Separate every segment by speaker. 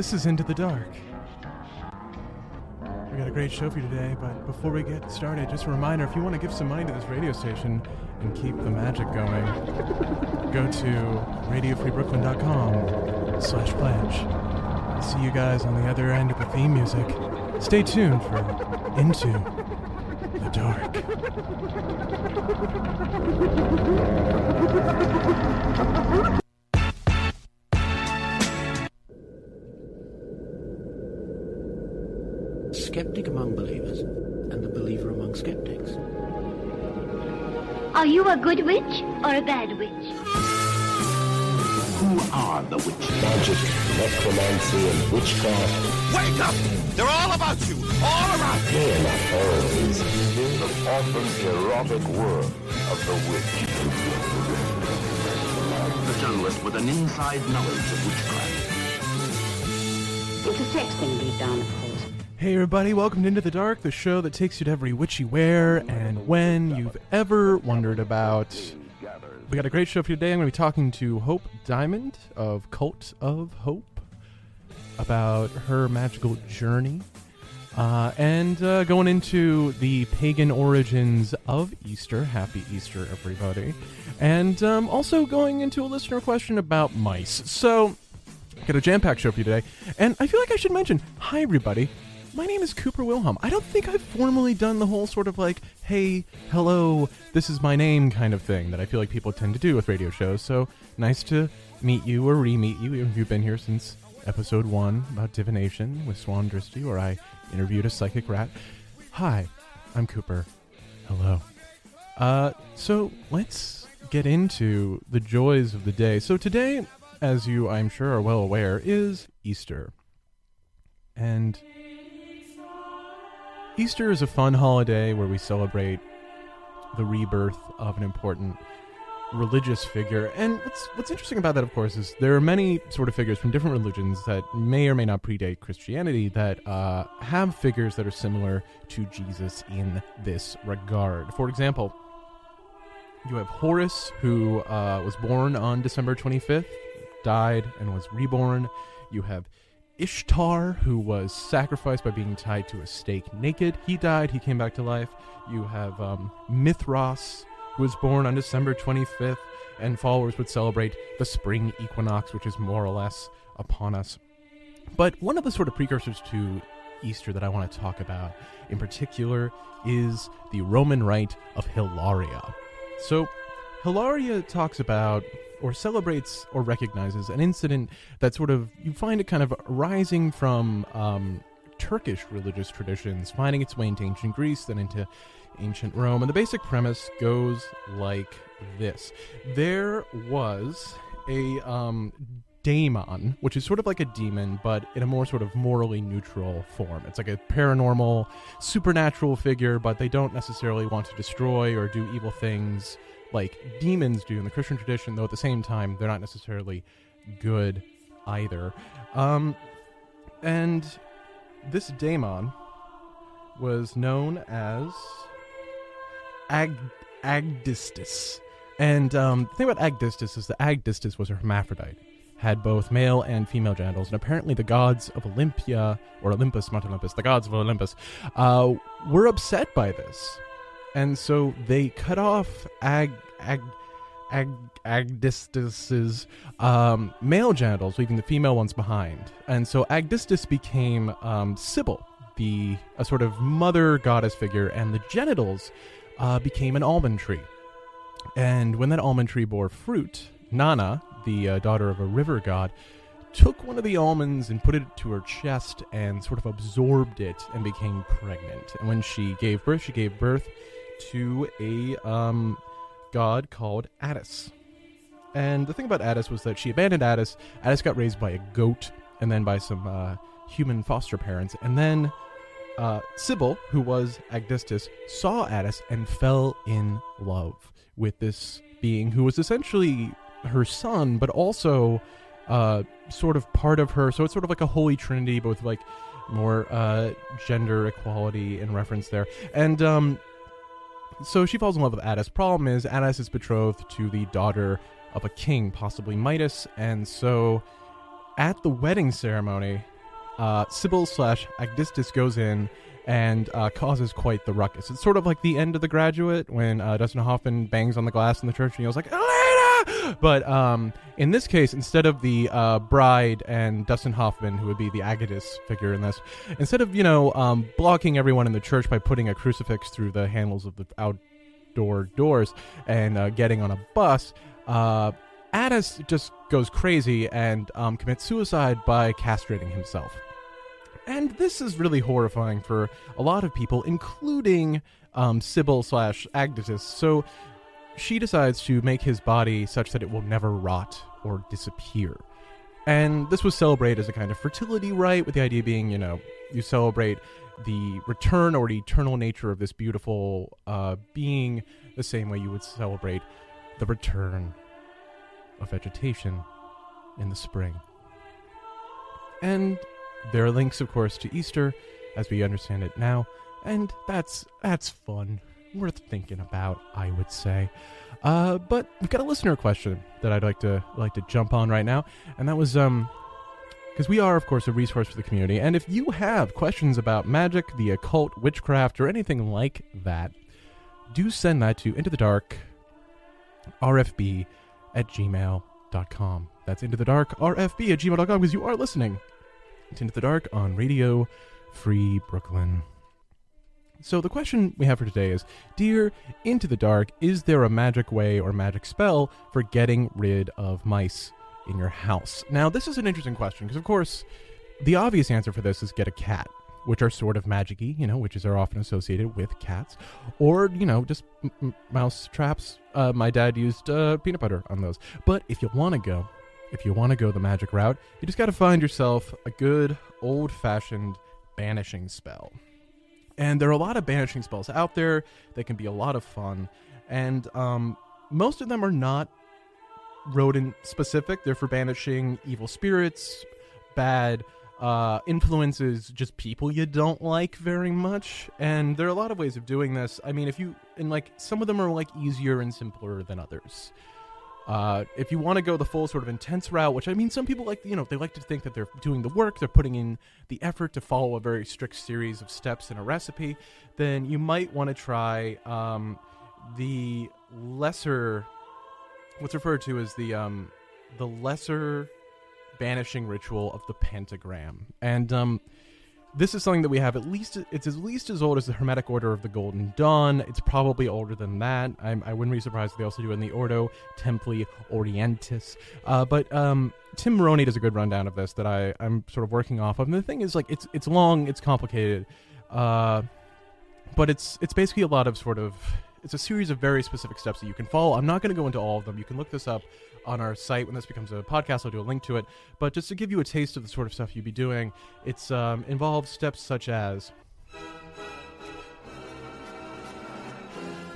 Speaker 1: This is Into the Dark. We got a great show for you today, but before we get started, just a reminder if you want to give some money to this radio station and keep the magic going, go to radiofreebrooklyn.com slash pledge. See you guys on the other end of the theme music. Stay tuned for Into the Dark.
Speaker 2: or a bad witch?
Speaker 3: Who are the witches? Magic, necromancy, and witchcraft.
Speaker 4: Wake up! They're all about you! All around you!
Speaker 3: They are not always the often erotic world of the witch. The journalist with an inside knowledge of witchcraft.
Speaker 5: It's a sex thing deep down, of course.
Speaker 1: Hey everybody, welcome to Into the Dark, the show that takes you to every witchy where and when you've ever wondered about. We got a great show for you today. I'm going to be talking to Hope Diamond of Cult of Hope about her magical journey uh, and uh, going into the pagan origins of Easter. Happy Easter, everybody. And um, also going into a listener question about mice. So, got a jam packed show for you today. And I feel like I should mention hi, everybody. My name is Cooper Wilhelm. I don't think I've formally done the whole sort of like, hey, hello, this is my name kind of thing that I feel like people tend to do with radio shows. So nice to meet you or re meet you if you've been here since episode one about divination with Swan Dristy, where I interviewed a psychic rat. Hi, I'm Cooper. Hello. Uh, so let's get into the joys of the day. So today, as you I'm sure are well aware, is Easter. And Easter is a fun holiday where we celebrate the rebirth of an important religious figure. And what's what's interesting about that, of course, is there are many sort of figures from different religions that may or may not predate Christianity that uh, have figures that are similar to Jesus in this regard. For example, you have Horus, who uh, was born on December 25th, died and was reborn. You have Ishtar, who was sacrificed by being tied to a stake naked. He died, he came back to life. You have um, Mithras, who was born on December 25th, and followers would celebrate the spring equinox, which is more or less upon us. But one of the sort of precursors to Easter that I want to talk about in particular is the Roman rite of Hilaria. So, Hilaria talks about or celebrates or recognizes an incident that sort of you find it kind of rising from um, Turkish religious traditions, finding its way into ancient Greece, then into ancient Rome. And the basic premise goes like this: there was a um, daemon, which is sort of like a demon, but in a more sort of morally neutral form. It's like a paranormal, supernatural figure, but they don't necessarily want to destroy or do evil things like demons do in the Christian tradition, though at the same time, they're not necessarily good either. Um, and this daemon was known as Ag- Agdistis. And um, the thing about Agdistis is that Agdistis was a hermaphrodite, had both male and female genitals, and apparently the gods of Olympia, or Olympus, not Olympus, the gods of Olympus, uh, were upset by this. And so they cut off Ag, Ag, Ag- Agdistis's um, male genitals, leaving the female ones behind. And so Agdistis became um, Sybil, the a sort of mother goddess figure, and the genitals uh, became an almond tree. And when that almond tree bore fruit, Nana, the uh, daughter of a river god, took one of the almonds and put it to her chest and sort of absorbed it and became pregnant. And when she gave birth, she gave birth to a um, god called Attis. And the thing about Attis was that she abandoned Attis. Attis got raised by a goat and then by some uh, human foster parents. And then uh, Sybil, who was Agdistis, saw Attis and fell in love with this being who was essentially her son, but also uh, sort of part of her. So it's sort of like a holy trinity, but like more uh, gender equality in reference there. And um, so she falls in love with Attis. Problem is, Attis is betrothed to the daughter of a king, possibly Midas, and so at the wedding ceremony, uh, Sybil slash Agdistis goes in and uh, causes quite the ruckus. It's sort of like the end of The Graduate when uh, Dustin Hoffman bangs on the glass in the church and he was like, Elaine! But um, in this case, instead of the uh, bride and Dustin Hoffman, who would be the Agdistis figure in this, instead of, you know, um, blocking everyone in the church by putting a crucifix through the handles of the outdoor doors and uh, getting on a bus, uh, Attis just goes crazy and um, commits suicide by castrating himself. And this is really horrifying for a lot of people, including um, Sybil slash Agdistis. So she decides to make his body such that it will never rot or disappear. And this was celebrated as a kind of fertility rite, with the idea being, you know, you celebrate the return or the eternal nature of this beautiful uh, being the same way you would celebrate the return of vegetation in the spring. And there are links, of course, to Easter, as we understand it now, and that's that's fun, worth thinking about, I would say. Uh, but we've got a listener question that I'd like to like to jump on right now, and that was um, because we are, of course, a resource for the community, and if you have questions about magic, the occult, witchcraft, or anything like that, do send that to into the dark rfb at gmail.com. That's into the dark rfb at gmail.com because you are listening to Into the Dark on Radio Free Brooklyn. So the question we have for today is Dear Into the Dark, is there a magic way or magic spell for getting rid of mice in your house? Now, this is an interesting question because, of course, the obvious answer for this is get a cat, which are sort of magic-y, you know, witches are often associated with cats, or, you know, just m- mouse traps. Uh, my dad used uh, peanut butter on those. But if you want to go if you want to go the magic route, you just got to find yourself a good old fashioned banishing spell. And there are a lot of banishing spells out there that can be a lot of fun. And um, most of them are not rodent specific, they're for banishing evil spirits, bad uh, influences, just people you don't like very much. And there are a lot of ways of doing this. I mean, if you, and like, some of them are like easier and simpler than others. Uh, if you want to go the full sort of intense route, which I mean, some people like, you know, they like to think that they're doing the work, they're putting in the effort to follow a very strict series of steps in a recipe, then you might want to try um, the lesser, what's referred to as the um, the lesser banishing ritual of the pentagram, and um, this is something that we have at least it's at least as old as the hermetic order of the golden dawn. It's probably older than that. I'm, i wouldn't be surprised if they also do it in the ordo templi orientis. Uh, but um, tim maroney does a good rundown of this that I, i'm sort of working off of. And the thing is like it's it's long it's complicated. Uh, but it's it's basically a lot of sort of it's a series of very specific steps that you can follow. I'm not going to go into all of them. You can look this up on our site when this becomes a podcast i'll do a link to it. But just to give you a taste of the sort of stuff you'd be doing it's um, involves steps such as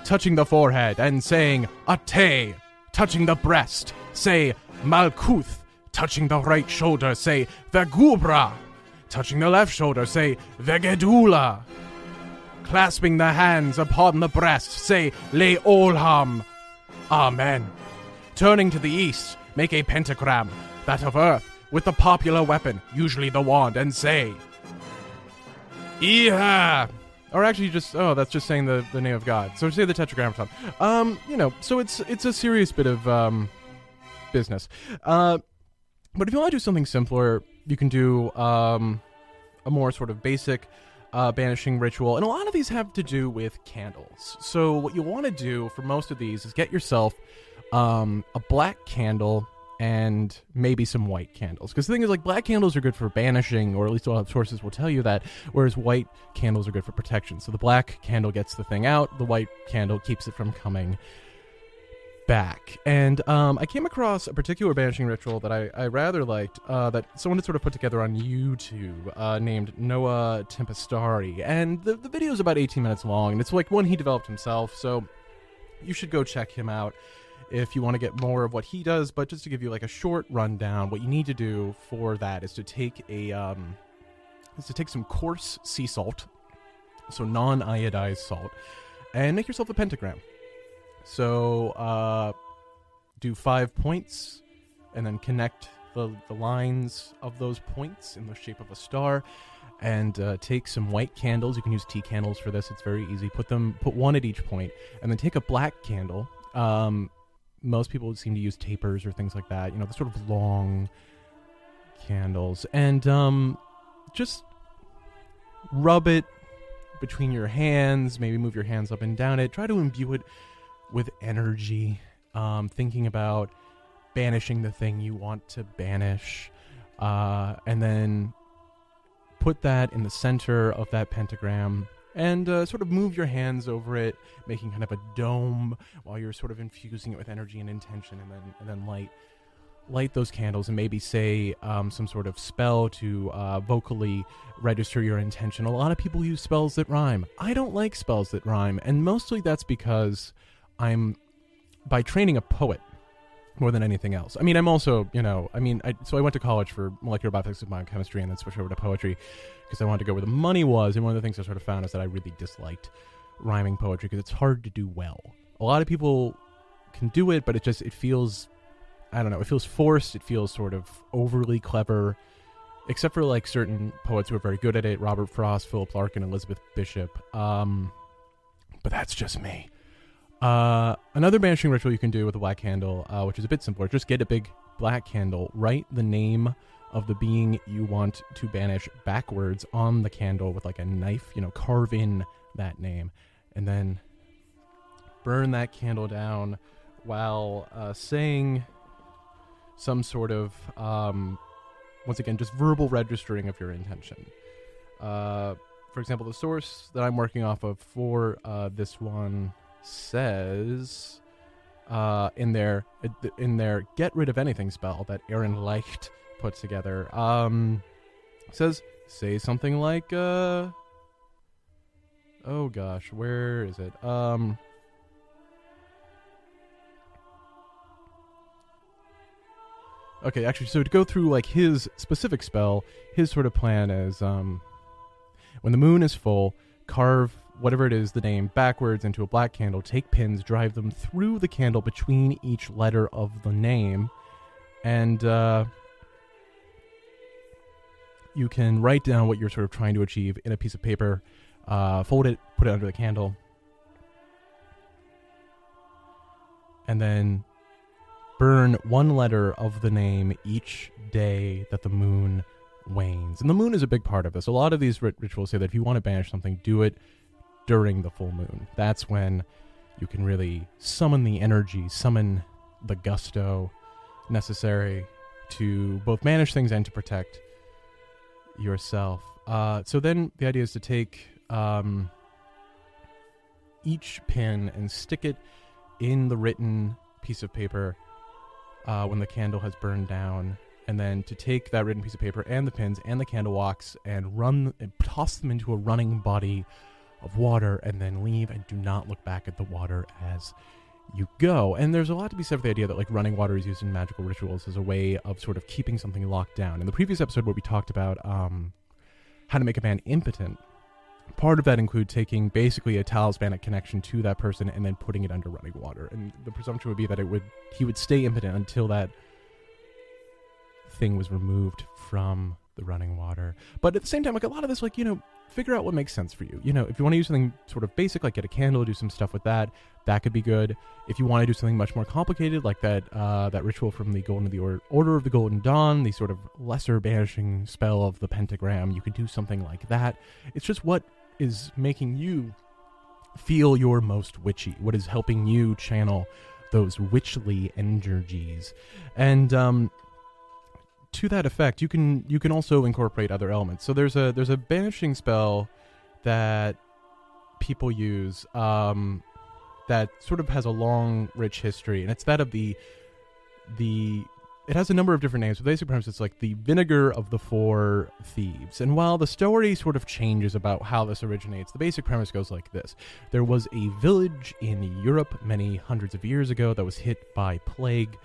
Speaker 1: touching the forehead and saying Ateh touching the breast say malkuth! Touching the right shoulder say ve-Geburah touching the left shoulder say ve-Gedulah! Clasping the hands upon the breast say le olham amen Turning to the east, make a pentagram, that of earth, with the popular weapon, usually the wand, and say, Iha! or actually just oh that's just saying the, the name of God. So say the tetragrammaton. Um, you know, so it's it's a serious bit of um, business. Uh, but if you want to do something simpler, you can do um, a more sort of basic uh, banishing ritual, and a lot of these have to do with candles. So what you want to do for most of these is get yourself um, a black candle and maybe some white candles. Because the thing is, like, black candles are good for banishing, or at least a lot of sources will tell you that, whereas white candles are good for protection. So the black candle gets the thing out, the white candle keeps it from coming back. And um, I came across a particular banishing ritual that I, I rather liked uh, that someone had sort of put together on YouTube uh, named Noah Tempestari. And the, the video is about 18 minutes long, and it's like one he developed himself. So you should go check him out if you want to get more of what he does. But just to give you like a short rundown, what you need to do for that is to take a um, is to take some coarse sea salt, so non-iodized salt, and make yourself a pentagram. So uh, do five points, and then connect the the lines of those points in the shape of a star. And uh, take some white candles. You can use tea candles for this. It's very easy. Put them, put one at each point, and then take a black candle. Um, most people seem to use tapers or things like that. You know, the sort of long candles, and um, just rub it between your hands. Maybe move your hands up and down it. Try to imbue it with energy. Um, thinking about banishing the thing you want to banish, uh, and then put that in the center of that pentagram and uh, sort of move your hands over it, making kind of a dome while you're sort of infusing it with energy and intention, and then and then light light those candles and maybe say um, some sort of spell to uh, vocally register your intention. A lot of people use spells that rhyme. I don't like spells that rhyme, and mostly that's because I'm by training a poet more than anything else. I mean, I'm also, you know, I mean, I, so I went to college for molecular biophysics and biochemistry and then switched over to poetry because I wanted to go where the money was. And one of the things I sort of found is that I really disliked rhyming poetry because it's hard to do well. A lot of people can do it, but it just, it feels, I don't know, it feels forced. It feels sort of overly clever, except for like certain poets who are very good at it Robert Frost, Philip Larkin, Elizabeth Bishop. Um, but that's just me. Uh, another banishing ritual you can do with a black candle, uh, which is a bit simpler, just get a big black candle, write the name of the being you want to banish backwards on the candle with like a knife, you know, carve in that name, and then burn that candle down while uh, saying some sort of, um, once again, just verbal registering of your intention. Uh, for example, the source that I'm working off of for uh, this one says uh, in their in their get rid of anything spell that Aaron Leicht put together. Um, says say something like uh, oh gosh, where is it? Um. Okay, actually, so to go through like his specific spell, his sort of plan is um, when the moon is full, carve whatever it is, the name, backwards into a black candle, take pins, drive them through the candle between each letter of the name, and uh, you can write down what you're sort of trying to achieve in a piece of paper, uh, fold it, put it under the candle, and then burn one letter of the name each day that the moon wanes. And the moon is a big part of this. A lot of these rit- rituals say that if you want to banish something, do it during the full moon. That's when you can really summon the energy, summon the gusto necessary to both manage things and to protect yourself. Uh, so then the idea is to take um, each pin and stick it in the written piece of paper uh, when the candle has burned down. And then to take that written piece of paper and the pins and the candle wax and run and toss them into a running body of water and then leave and do not look back at the water as you go. And there's a lot to be said for the idea that like running water is used in magical rituals as a way of sort of keeping something locked down. In the previous episode where we talked about um, how to make a man impotent, part of that include taking basically a talismanic connection to that person and then putting it under running water. And the presumption would be that it would he would stay impotent until that thing was removed from the running water. But at the same time, like a lot of this, like you know, figure out what makes sense for you. You know, if you want to use something sort of basic, like get a candle, do some stuff with that, that could be good. If you want to do something much more complicated, like that uh, that ritual from the Golden the Or- Order of the Golden Dawn, the sort of lesser banishing spell of the pentagram, you could do something like that. It's just what is making you feel your most witchy, what is helping you channel those witchly energies. And um, to that effect, you can you can also incorporate other elements. So there's a there's a banishing spell that people use um, that sort of has a long, rich history, and it's that of the the. It has a number of different names, but basically, premise it's like the vinegar of the four thieves. And while the story sort of changes about how this originates, the basic premise goes like this: There was a village in Europe many hundreds of years ago that was hit by plague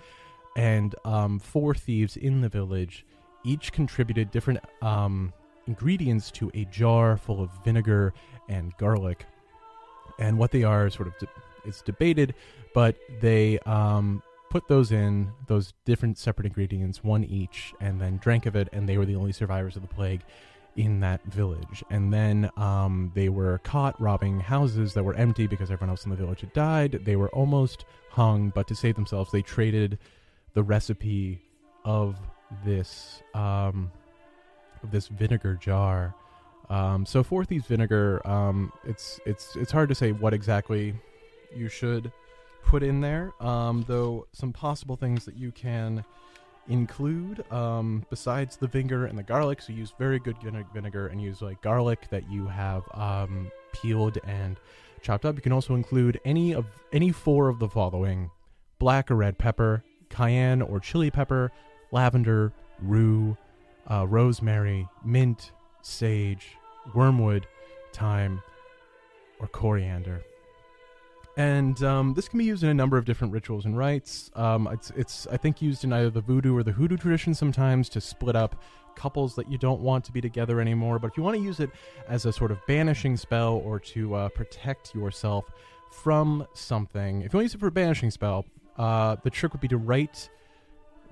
Speaker 1: and um, four thieves in the village each contributed different um, ingredients to a jar full of vinegar and garlic. And what they are sort of de- debated, but they um, put those in those different separate ingredients, one each, and then drank of it, and they were the only survivors of the plague in that village. And then um, they were caught robbing houses that were empty because everyone else in the village had died. They were almost hung, but to save themselves, they traded the recipe of this um, of this vinegar jar. Um, so for thieves vinegar, um, it's it's it's hard to say what exactly you should put in there. Um, though some possible things that you can include um, besides the vinegar and the garlic. So use very good vinegar and use like garlic that you have um, peeled and chopped up. You can also include any of any four of the following: black or red pepper, cayenne or chili pepper, lavender, rue, uh, rosemary, mint, sage, wormwood, thyme, or coriander. And um, this can be used in a number of different rituals and rites. Um, it's, it's, I think, used in either the voodoo or the hoodoo tradition sometimes to split up couples that you don't want to be together anymore. But if you want to use it as a sort of banishing spell or to uh, protect yourself from something, if you want to use it for a banishing spell, uh, the trick would be to write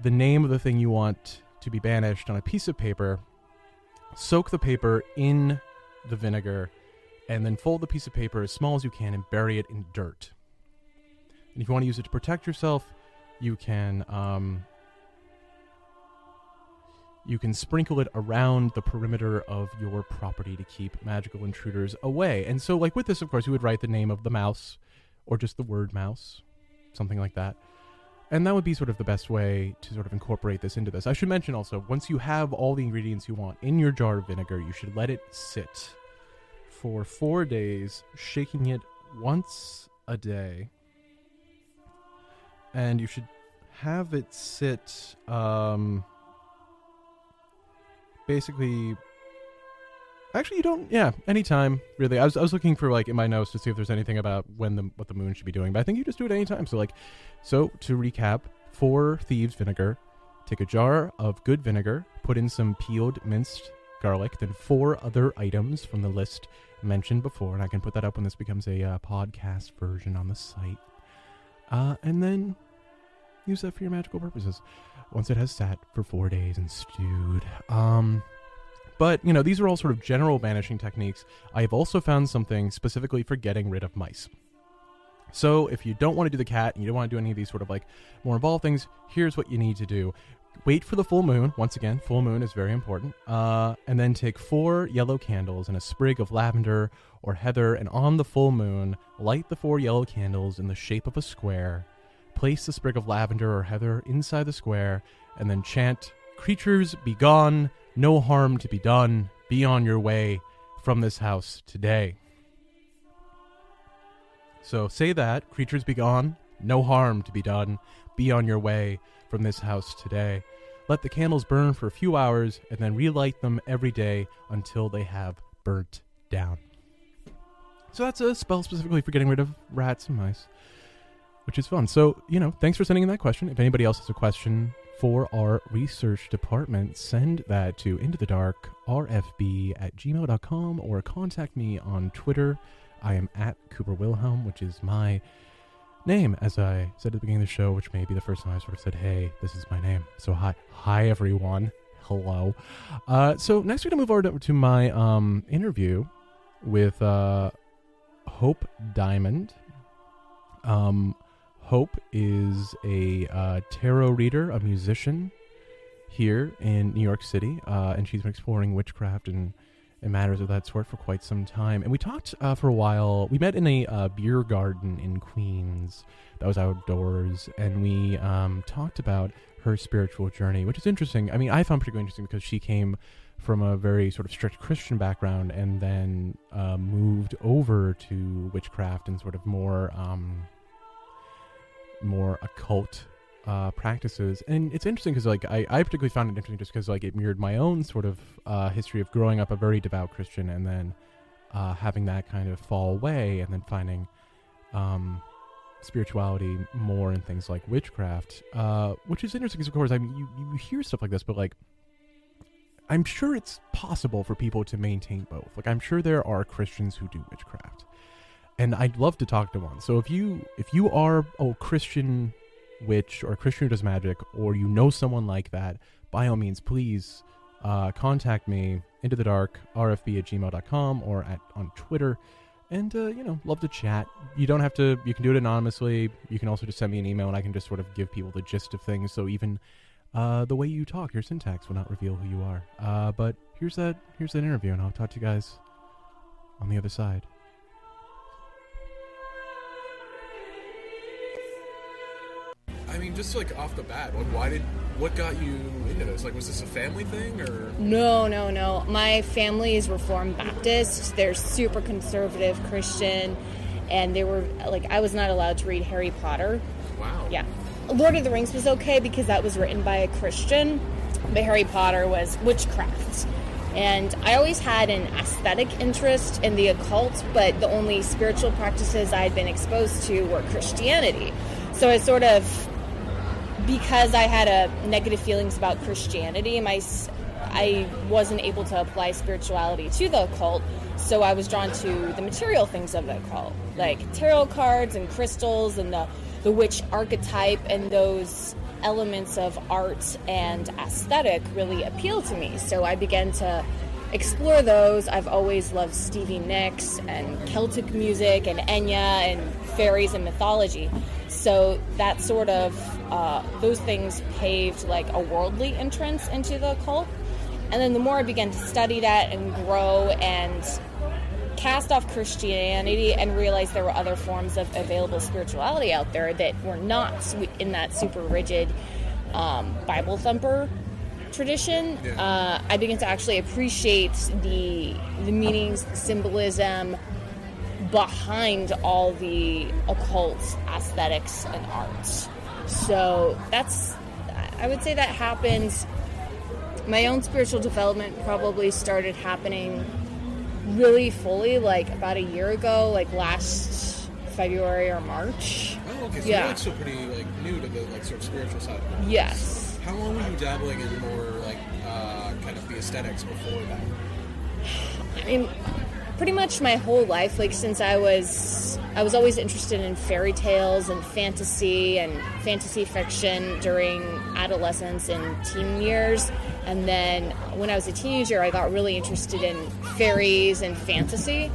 Speaker 1: the name of the thing you want to be banished on a piece of paper, soak the paper in the vinegar, and then fold the piece of paper as small as you can and bury it in dirt. And if you want to use it to protect yourself, you can um, you can sprinkle it around the perimeter of your property to keep magical intruders away. And so, like with this, of course, you would write the name of the mouse, or just the word mouse, something like that. And that would be sort of the best way to sort of incorporate this into this. I should mention also, once you have all the ingredients you want in your jar of vinegar, you should let it sit for four days, shaking it once a day. And you should have it sit um, basically Actually, you don't. Yeah, anytime really. I was I was looking for like in my notes to see if there's anything about when the what the moon should be doing, but I think you just do it anytime. So like, so to recap, four thieves vinegar. Take a jar of good vinegar, put in some peeled minced garlic, then four other items from the list mentioned before, and I can put that up when this becomes a uh, podcast version on the site. Uh, and then use that for your magical purposes. Once it has sat for four days and stewed. Um, but, you know, these are all sort of general banishing techniques. I have also found something specifically for getting rid of mice. So, if you don't want to do the cat and you don't want to do any of these sort of like more involved things, here's what you need to do. Wait for the full moon. Once again, full moon is very important. Uh, and then take four yellow candles and a sprig of lavender or heather, and on the full moon, light the four yellow candles in the shape of a square. Place the sprig of lavender or heather inside the square, and then chant, Creatures be gone, no harm to be done. Be on your way from this house today. So say that, creatures be gone, no harm to be done. Be on your way from this house today. Let the candles burn for a few hours and then relight them every day until they have burnt down. So that's a spell specifically for getting rid of rats and mice, which is fun. So, you know, thanks for sending in that question. If anybody else has a question for our research department, send that to into the dark rfb at gmail.com or contact me on Twitter. I am at Cooper Wilhelm, which is my name, as I said at the beginning of the show, which may be the first time I sort of said, hey, this is my name. So hi, hi everyone. hello. Uh, so next we're gonna move over to, to my um, interview with uh, Hope Diamond. Um, Hope is a uh, tarot reader, a musician here in New York City, uh, and she's been exploring witchcraft and, and matters of that sort for quite some time. And we talked uh, for a while. We met in a uh, beer garden in Queens that was outdoors, and we um, talked about her spiritual journey, which is interesting. I mean, I found particularly interesting because she came from a very sort of strict Christian background and then uh, moved over to witchcraft and sort of more um, more occult uh, practices. And it's interesting because like I, I particularly found it interesting just because like it mirrored my own sort of uh, history of growing up a very devout Christian and then uh, having that kind of fall away and then finding um, spirituality more in things like witchcraft, uh, which is interesting because of course I mean you, you hear stuff like this, but like I'm sure it's possible for people to maintain both. Like I'm sure there are Christians who do witchcraft. And I'd love to talk to one. So if you if you are a Christian witch or a Christian who does magic or you know someone like that, by all means please uh, contact me into the dark rfb at gmail.com or at on Twitter. And uh, you know, love to chat. You don't have to you can do it anonymously. You can also just send me an email and I can just sort of give people the gist of things. So even uh, the way you talk, your syntax will not reveal who you are. Uh, but here's that here's that interview, and I'll talk to you guys on the other side.
Speaker 6: I mean, just like off the bat, like, why did what got you into this? Like, was this a family thing or?
Speaker 7: No, no, no. My family is Reformed Baptist. They're super conservative Christian, and they were like, I was not allowed to read Harry Potter.
Speaker 6: Wow.
Speaker 7: Yeah. Lord of the Rings was okay because that was written by a Christian, but Harry Potter was witchcraft. And I always had an aesthetic interest in the occult, but the only spiritual practices I had been exposed to were Christianity. So I sort of because I had a negative feelings about Christianity, my I wasn't able to apply spirituality to the occult, so I was drawn to the material things of the occult, like tarot cards and crystals and the the witch archetype and those elements of art and aesthetic really appeal to me. So I began to explore those. I've always loved Stevie Nicks and Celtic music and Enya and fairies and mythology. So that sort of uh, those things paved like a worldly entrance into the occult. And then the more I began to study that and grow and cast off Christianity and realize there were other forms of available spirituality out there that were not in that super rigid um, Bible thumper tradition. Uh, I began to actually appreciate the the meanings, the symbolism behind all the occult aesthetics and arts. So that's I would say that happens. My own spiritual development probably started happening really fully like about a year ago, like last February or March.
Speaker 6: Oh, okay. So
Speaker 7: yeah.
Speaker 6: you're like still pretty like new to the like sort of spiritual side. of it.
Speaker 7: Yes.
Speaker 6: How long were you dabbling in more like uh, kind of the aesthetics before that?
Speaker 7: I mean, pretty much my whole life, like since I was, I was always interested in fairy tales and fantasy and fantasy fiction during adolescence and teen years. And then when I was a teenager, I got really interested in fairies and fantasy,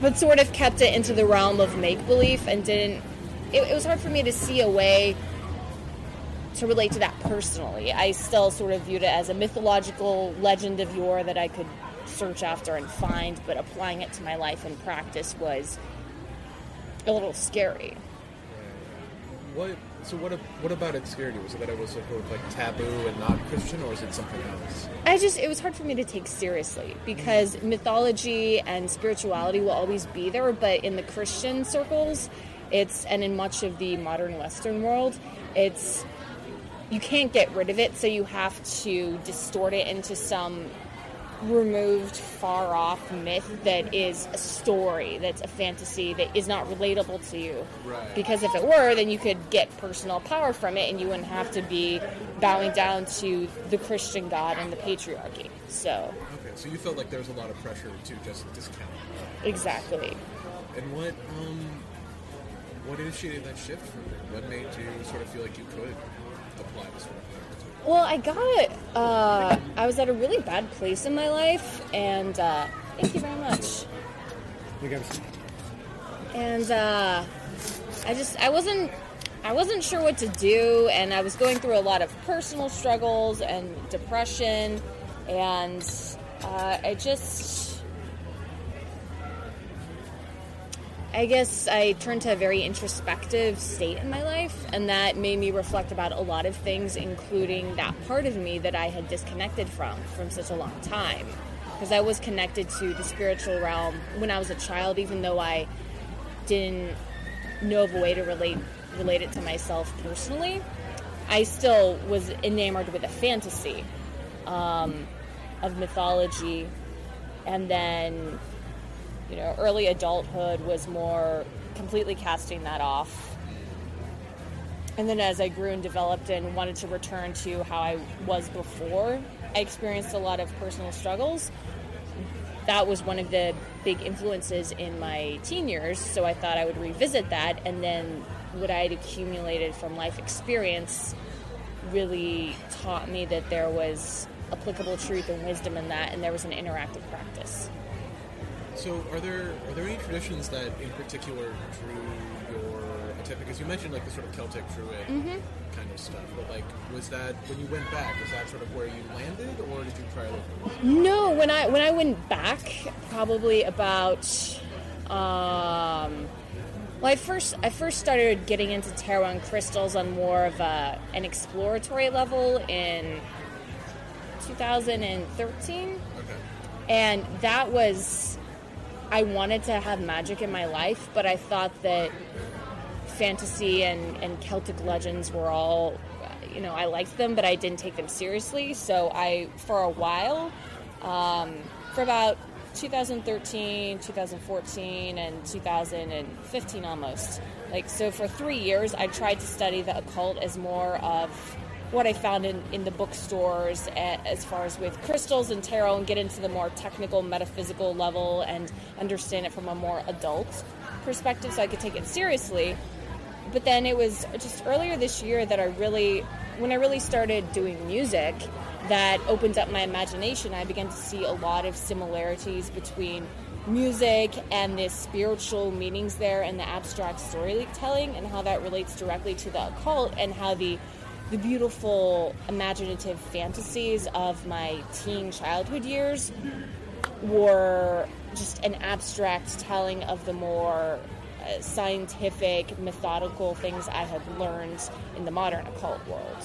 Speaker 7: but sort of kept it into the realm of make believe and didn't. It, it was hard for me to see a way to relate to that personally. I still sort of viewed it as a mythological legend of yore that I could search after and find, but applying it to my life and practice was a little scary.
Speaker 6: What? So what? What about it scared you? Was it that it was sort of like taboo and not Christian, or is it something else?
Speaker 7: I just it was hard for me to take seriously because mm-hmm. mythology and spirituality will always be there, but in the Christian circles, it's and in much of the modern Western world, it's you can't get rid of it, so you have to distort it into some removed, far off myth that is a story, that's a fantasy that is not relatable to you.
Speaker 6: Right.
Speaker 7: Because if it were, then you could get personal power from it and you wouldn't have to be bowing down to the Christian God and the patriarchy. So,
Speaker 6: Okay, so you felt like there was a lot of pressure to just discount.
Speaker 7: exactly.
Speaker 6: And what? Um, what initiated that shift for you? What made you sort of feel like you could apply this thing?
Speaker 7: Well, I got. Uh, I was at a really bad place in my life, and uh, thank you very much. And uh, I just I wasn't I wasn't sure what to do, and I was going through a lot of personal struggles and depression, and uh, I just I guess I turned to a very introspective state in my life, and that made me reflect about a lot of things, including that part of me that I had disconnected from from such a long time. Because I was connected to the spiritual realm when I was a child, even though I didn't know of a way to relate relate it to myself personally. I still was enamored with a fantasy um, of mythology, and then you know, early adulthood was more completely casting that off. And then as I grew and developed and wanted to return to how I was before, I experienced a lot of personal struggles. That was one of the big influences in my teen years, so I thought I would revisit that and then what I had accumulated from life experience really taught me that there was applicable truth and wisdom in that and there was an interactive practice.
Speaker 6: So, are there are there any traditions that, in particular, drew your attention? Because you mentioned like the sort of Celtic Druid
Speaker 7: Mhm.
Speaker 6: kind of stuff, but like, was that when you went back? Was that sort of where you landed, or did you try a little?
Speaker 7: No, when I when I went back, probably about um, well, I first I first started getting into tarot and crystals on more of a, an exploratory level in 2013, and that was I wanted to have magic in my life, but I thought that fantasy and, and Celtic legends were all, you know, I liked them, but I didn't take them seriously. So I, for a while, um, for about 2013, 2014, and 2015 almost, like, so for three years, I tried to study the occult as more of what I found in, in the bookstores as far as with crystals and tarot and get into the more technical metaphysical level and understand it from a more adult perspective so I could take it seriously. But then it was just earlier this year that I really, when I really started doing music, that opened up my imagination. I began to see a lot of similarities between music and the spiritual meanings there and the abstract storytelling and how that relates directly to the occult and how the the beautiful imaginative fantasies of my teen childhood years were just an abstract telling of the more uh, scientific, methodical things I had learned in the modern occult world.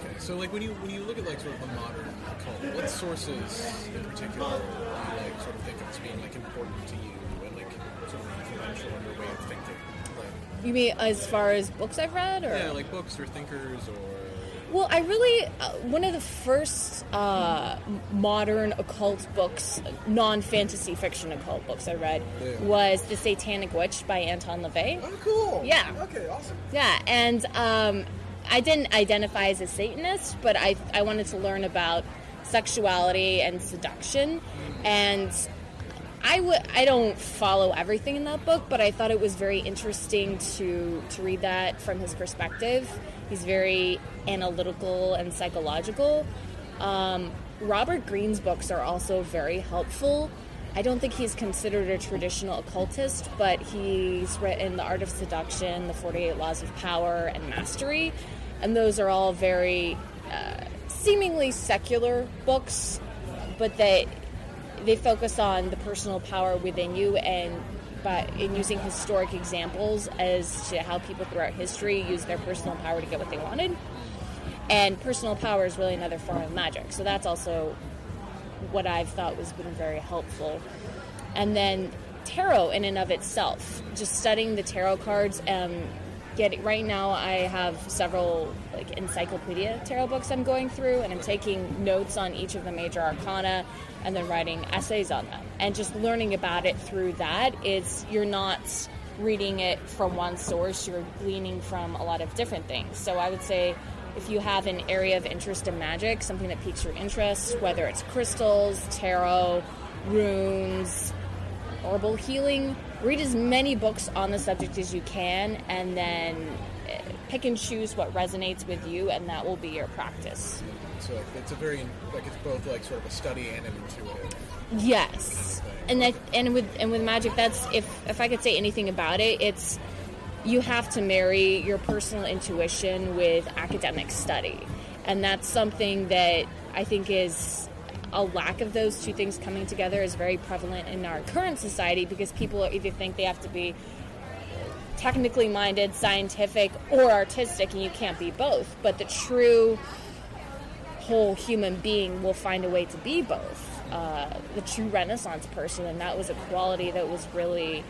Speaker 6: Okay, so like when you when you look at like sort of the modern occult, what sources in particular do you like sort of think of as being like important to you and like sort of influential in your way of thinking? Like,
Speaker 7: You mean as far as books I've read, or
Speaker 6: yeah, like books or thinkers or
Speaker 7: Well, I really uh, one of the first uh, modern occult books, non-fantasy fiction occult books I read
Speaker 6: Yeah.
Speaker 7: was *The Satanic Witch* by Anton LaVey.
Speaker 6: Oh, cool.
Speaker 7: Yeah.
Speaker 6: Okay, awesome.
Speaker 7: Yeah, and um, I didn't identify as a Satanist, but I I wanted to learn about sexuality and seduction, and I would I don't follow everything in that book, but I thought it was very interesting to to read that from his perspective. He's very analytical and psychological. Um, Robert Greene's books are also very helpful. I don't think he's considered a traditional occultist, but he's written The Art of Seduction, The 48 Laws of Power, and Mastery. And those are all very uh, seemingly secular books, but they they focus on the personal power within you and but in using historic examples as to how people throughout history use their personal power to get what they wanted. And personal power is really another form of magic. So that's also what I've thought was been very helpful. And then tarot in and of itself, just studying the tarot cards. Um, getting right now, I have several like encyclopedia tarot books I'm going through, and I'm taking notes on each of the major arcana, and then writing essays on them. And just learning about it through that is you're not reading it from one source; you're gleaning from a lot of different things. So I would say if you have an area of interest in magic, something that piques your interest, whether it's crystals, tarot, runes, herbal healing, read as many books on the subject as you can, and then eh, pick and choose what resonates with you, and that will be your practice.
Speaker 6: So like, it's a very like it's both like sort of a study and an intuitive.
Speaker 7: Yes, and that and with and with magic, that's if if I could say anything about it, it's you have to marry your personal intuition with academic study, and that's something that I think is a lack of those two things coming together is very prevalent in our current society because people either think they have to be technically minded, scientific, or artistic, and you can't be both. But the true whole human being will find a way to be both. Uh, the true Renaissance person, and that was a quality that was really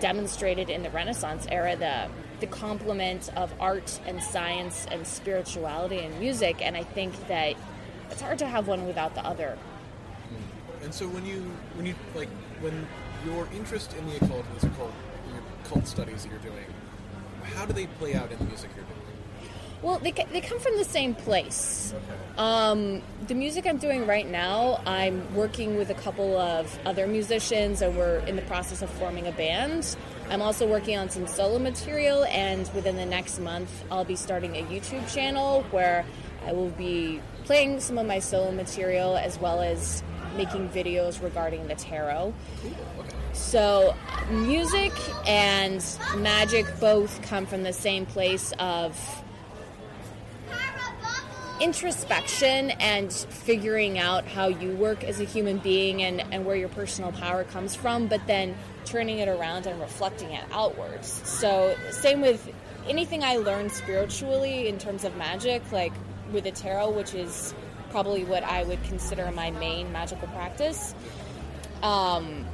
Speaker 7: demonstrated in the Renaissance era. The the complement of art and science and spirituality and music, and I think that it's hard to have one without the other.
Speaker 6: And so when you when you like when your interest in the occult and these occult your cult studies that you're doing, how do they play out in the music you're doing?
Speaker 7: Well, they, they come from the same place. Um, the music I'm doing right now, I'm working with a couple of other musicians, and we're in the process of forming a band. I'm also working on some solo material, and within the next month, I'll be starting a YouTube channel where I will be playing some of my solo material as well as making videos regarding the tarot. So, music and magic both come from the same place of introspection and figuring out how you work as a human being and, and where your personal power comes from, but then turning it around and reflecting it outwards. So, same with anything I learned spiritually in terms of magic, like with the tarot, which is probably what I would consider my main magical practice. Um,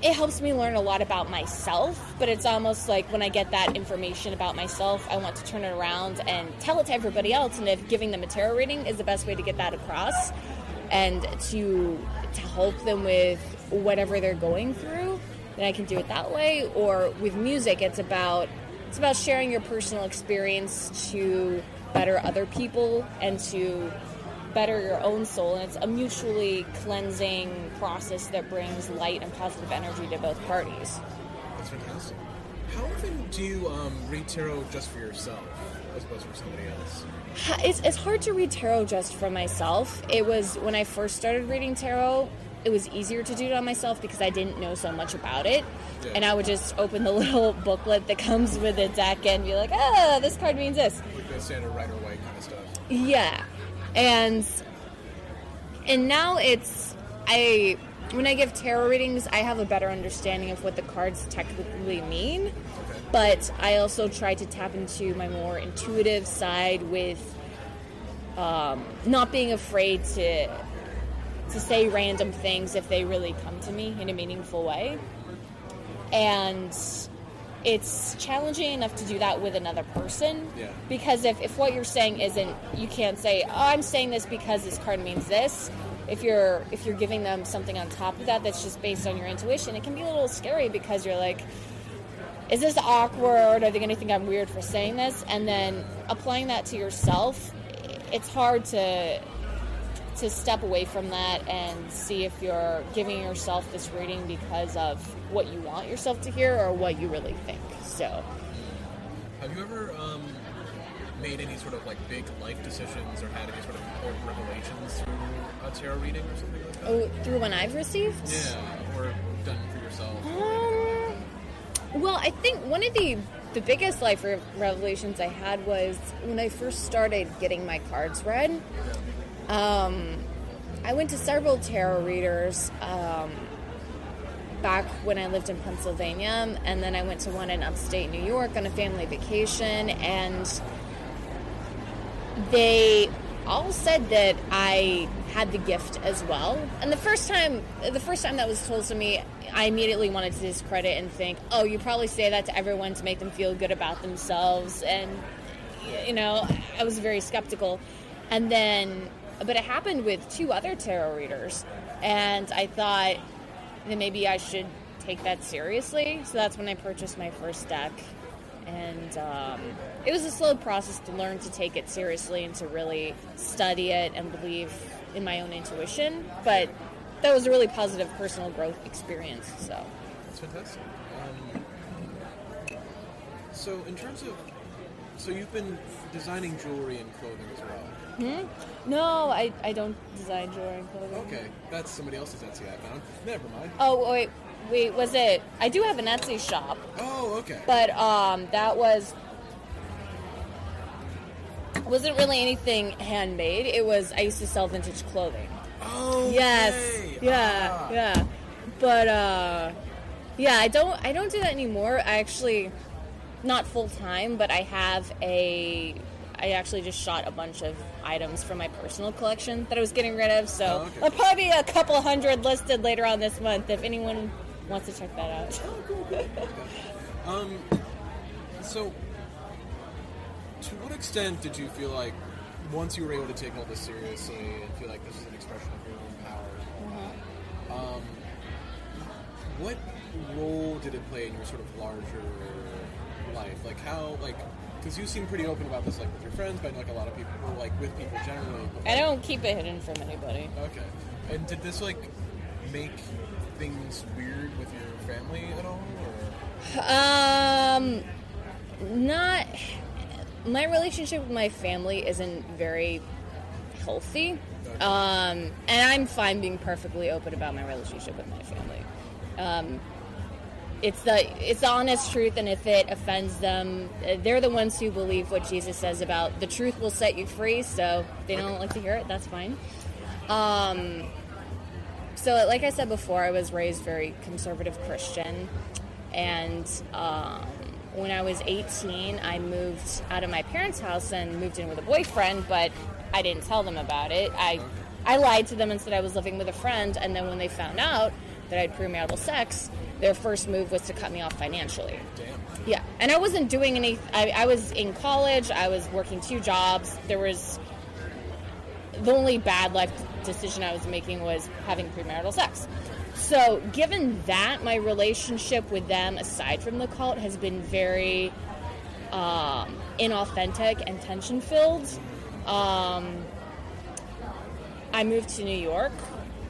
Speaker 7: it helps me learn a lot about myself, but it's almost like when I get that information about myself, I want to turn it around and tell it to everybody else. And if giving them a tarot reading is the best way to get that across and to to help them with whatever they're going through, then I can do it that way. Or with music, it's about it's about sharing your personal experience to better other people and to better your own soul and it's a mutually cleansing process that brings light and positive energy to both parties
Speaker 6: That's fantastic. How often do you um, read tarot just for yourself as opposed to for somebody else?
Speaker 7: it's, it's hard to read tarot just for myself it was when i first started reading tarot it was easier to do it on myself because i didn't know so much about it
Speaker 6: Yeah.
Speaker 7: and i would just open the little booklet that comes with the deck and be like ah this card means this
Speaker 6: the standard Rider Waite kind of stuff.
Speaker 7: Yeah. And and now it's I when I give tarot readings, I have a better understanding of what the cards technically mean. But I also try to tap into my more intuitive side with um, not being afraid to to say random things if they really come to me in a meaningful way. And it's challenging enough to do that with another person.
Speaker 6: Yeah.
Speaker 7: because if, if what you're saying isn't you can't say oh i'm saying this because this card means this if you're if you're giving them something on top of that that's just based on your intuition it can be a little scary because you're like is this awkward? Are they going to think i'm weird for saying this? And then applying that to yourself it's hard to to step away from that and see if you're giving yourself this reading because of what you want yourself to hear or what you really think. So,
Speaker 6: Have you ever um, made any sort of like big life decisions or had any sort of important revelations through a tarot reading or something like that?
Speaker 7: oh, through one I've received.
Speaker 6: Yeah, or done for yourself.
Speaker 7: Um, well, I think one of the the biggest life re- revelations I had was when I first started getting my cards read. Um, I went to several tarot readers um, back when I lived in Pennsylvania, and then I went to one in upstate New York on a family vacation, and they all said that I had the gift as well. And the first time, the first time that was told to me, I immediately wanted to discredit and think, "Oh, you probably say that to everyone to make them feel good about themselves." And you know, I was very skeptical. And then, but it happened with two other tarot readers, and I thought that maybe I should take that seriously. So that's when I purchased my first deck. And um, it was a slow process to learn to take it seriously and to really study it and believe in my own intuition. But that was a really positive personal growth experience. So
Speaker 6: That's fantastic. Um, so, in terms of so you've been designing jewelry and clothing as well.
Speaker 7: Hmm? No, I, I don't design jewelry and clothing.
Speaker 6: Okay, that's somebody else's Etsy I found. Never mind.
Speaker 7: Oh wait, wait, was it? I do have an Etsy shop,
Speaker 6: Oh, okay.
Speaker 7: but um, that was wasn't really anything handmade. It was I used to sell vintage clothing.
Speaker 6: Oh,
Speaker 7: Yes.
Speaker 6: okay.
Speaker 7: Yeah.
Speaker 6: Ah.
Speaker 7: Yeah. But uh, yeah, I don't. I don't do that anymore. I actually, not full time, but I have a. I actually just shot a bunch of items from my personal collection that I was getting rid of. So
Speaker 6: Oh, okay.
Speaker 7: there'll probably be a couple hundred listed later on this month if anyone wants to check that out.
Speaker 6: Um, so, to what extent did you feel like once you were able to take all this seriously and feel like this is an expression of your own power? Um, what role did it play in your sort of larger life? Like how, like, because you seem pretty open about this, like with your friends, but like a lot of people, like with people generally. but,
Speaker 7: I don't keep it hidden from anybody.
Speaker 6: Okay. And did this like make things weird with your family at all? Or?
Speaker 7: Um, not. My relationship with my family isn't very healthy. Um, and I'm fine being perfectly open about my relationship with my family. Um, it's the it's the honest truth, and if it offends them, they're the ones who believe what Jesus says about the truth will set you free. So if they don't like to hear it, that's fine. Um, so, like I said before, I was raised very conservative Christian, and um, when I was 18, I moved out of my parents' house and moved in with a boyfriend, but I didn't tell them about it. I I lied to them and said I was living with a friend, and then when they found out that I had premarital sex, their first move was to cut me off financially.
Speaker 6: Damn.
Speaker 7: Yeah, and I wasn't doing any. I, I was in college. I was working two jobs. There was the only bad life decision I was making was having premarital sex. So, given that, my relationship with them, aside from the cult, has been very um, inauthentic and tension filled. Um, I moved to New York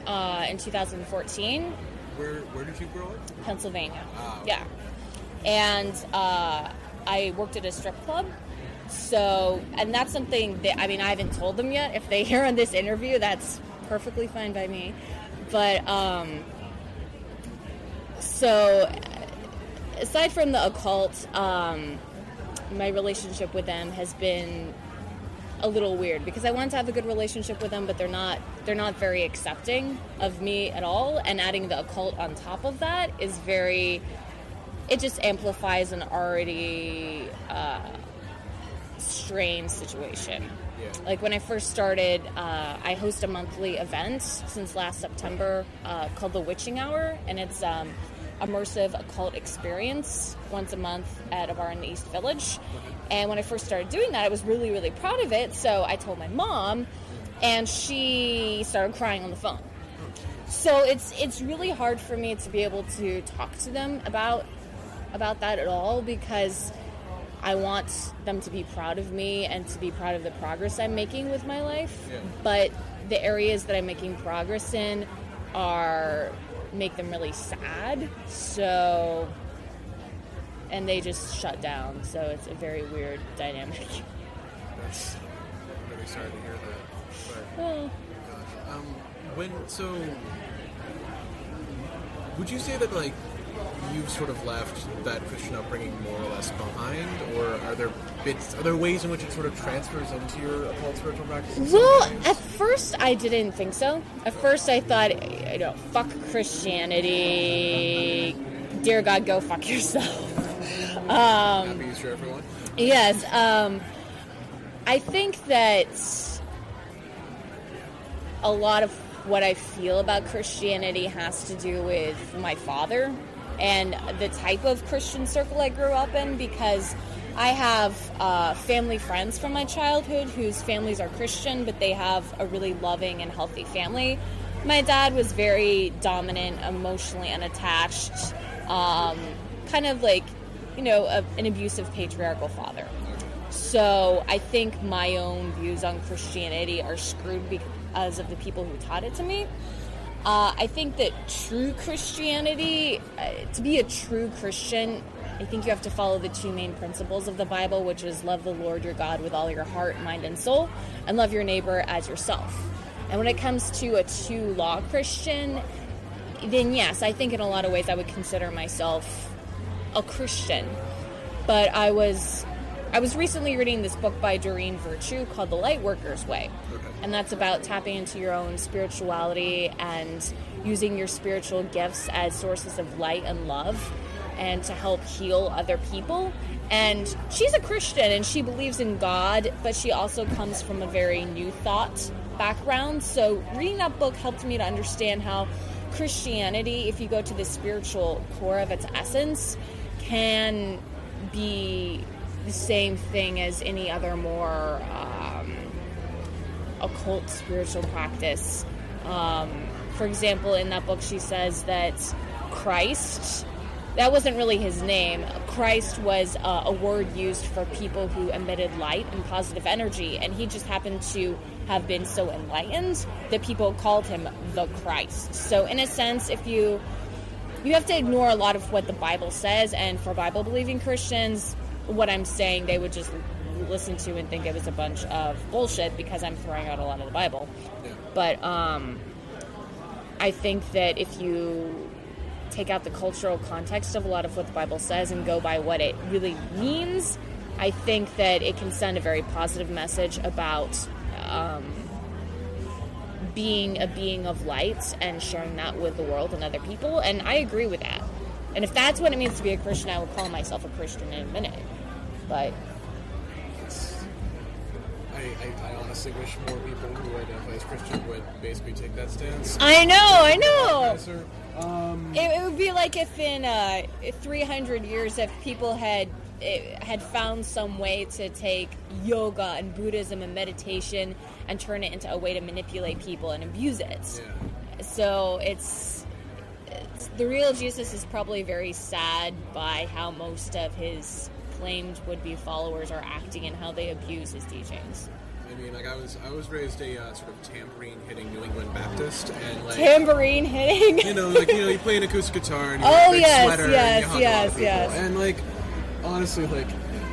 Speaker 7: uh, in 2014.
Speaker 6: Where where did you grow up?
Speaker 7: Pennsylvania.
Speaker 6: Ah,
Speaker 7: Yeah. And uh, I worked at a strip club. So, and that's something that, I mean, I haven't told them yet. If they hear on this interview, that's perfectly fine by me. But, um, so, aside from the occult, um, my relationship with them has been a little weird because I want to have a good relationship with them, but they're not they're not very accepting of me at all. And adding the occult on top of that is very it just amplifies an already uh, strained situation.
Speaker 6: Yeah.
Speaker 7: Like when I first started, uh, I host a monthly event since last September uh, called the Witching Hour, and it's um, immersive occult experience once a month at a bar in the East Village. And when I first started doing that, I was really, really proud of it. So I told my mom, and she started crying on the phone. So it's it's really hard for me to be able to talk to them about about that at all because I want them to be proud of me and to be proud of the progress I'm making with my life.
Speaker 6: Yeah.
Speaker 7: But the areas that I'm making progress in are make them really sad. So and they just shut down. So it's a very weird dynamic.
Speaker 6: That's I'm really sorry to hear that. But
Speaker 7: Well,
Speaker 6: um, when so would you say that like you've sort of left that Christian upbringing more or less behind, or are there bits, are there ways in which it sort of transfers into your occult spiritual practice?
Speaker 7: Well, at first I didn't think so. At first I thought, you know, fuck Christianity. Dear God, go fuck yourself. Um,
Speaker 6: Happy Easter, everyone.
Speaker 7: yes. Um, I think that a lot of what I feel about Christianity has to do with my father and the type of Christian circle I grew up in because I have uh, family friends from my childhood whose families are Christian, but they have a really loving and healthy family. My dad was very dominant, emotionally unattached, um, kind of like, you know, a, an abusive patriarchal father. So I think my own views on Christianity are screwed because of the people who taught it to me. Uh, I think that true Christianity, uh, to be a true Christian, I think you have to follow the two main principles of the Bible, which is love the Lord your God with all your heart, mind, and soul, and love your neighbor as yourself. And when it comes to a two law Christian, then yes, I think in a lot of ways I would consider myself a Christian. But I was I was recently reading this book by Doreen Virtue called The Lightworker's Way. And that's about tapping into your own spirituality and using your spiritual gifts as sources of light and love and to help heal other people. And she's a Christian and she believes in God, but she also comes from a very new thought background. So reading that book helped me to understand how Christianity, if you go to the spiritual core of its essence, can be the same thing as any other more um, occult spiritual practice. Um, for example, in that book, she says that Christ, that wasn't really his name. Christ was uh, a word used for people who emitted light and positive energy, and he just happened to have been so enlightened that people called him the Christ. So, in a sense, if you you have to ignore a lot of what the Bible says, and for Bible believing Christians, what I'm saying they would just listen to and think it was a bunch of bullshit because I'm throwing out a lot of the Bible. But um, I think that if you take out the cultural context of a lot of what the Bible says and go by what it really means, I think that it can send a very positive message about um, being a being of light and sharing that with the world and other people. And I agree with that. And if that's what it means to be a Christian, I will call myself a Christian in a minute. But
Speaker 6: I, I, I honestly wish more people who identify as Christian would basically take that stance.
Speaker 7: I know, I know.
Speaker 6: Um,
Speaker 7: It, it would be like if in uh, 300 years, if people had had found some way to take yoga and Buddhism and meditation and turn it into a way to manipulate people and abuse it. So it's, it's the real Jesus is probably very sad by how most of his claimed would-be followers are acting and how they abuse his teachings.
Speaker 6: I mean, like I was, I was raised a uh, sort of tambourine hitting New England Baptist, and like
Speaker 7: Tambourine hitting.
Speaker 6: you know, like you know, you play an acoustic guitar and you
Speaker 7: Oh, yes,
Speaker 6: sweater
Speaker 7: yes,
Speaker 6: and you hug a
Speaker 7: yes, yes.
Speaker 6: And like, honestly, like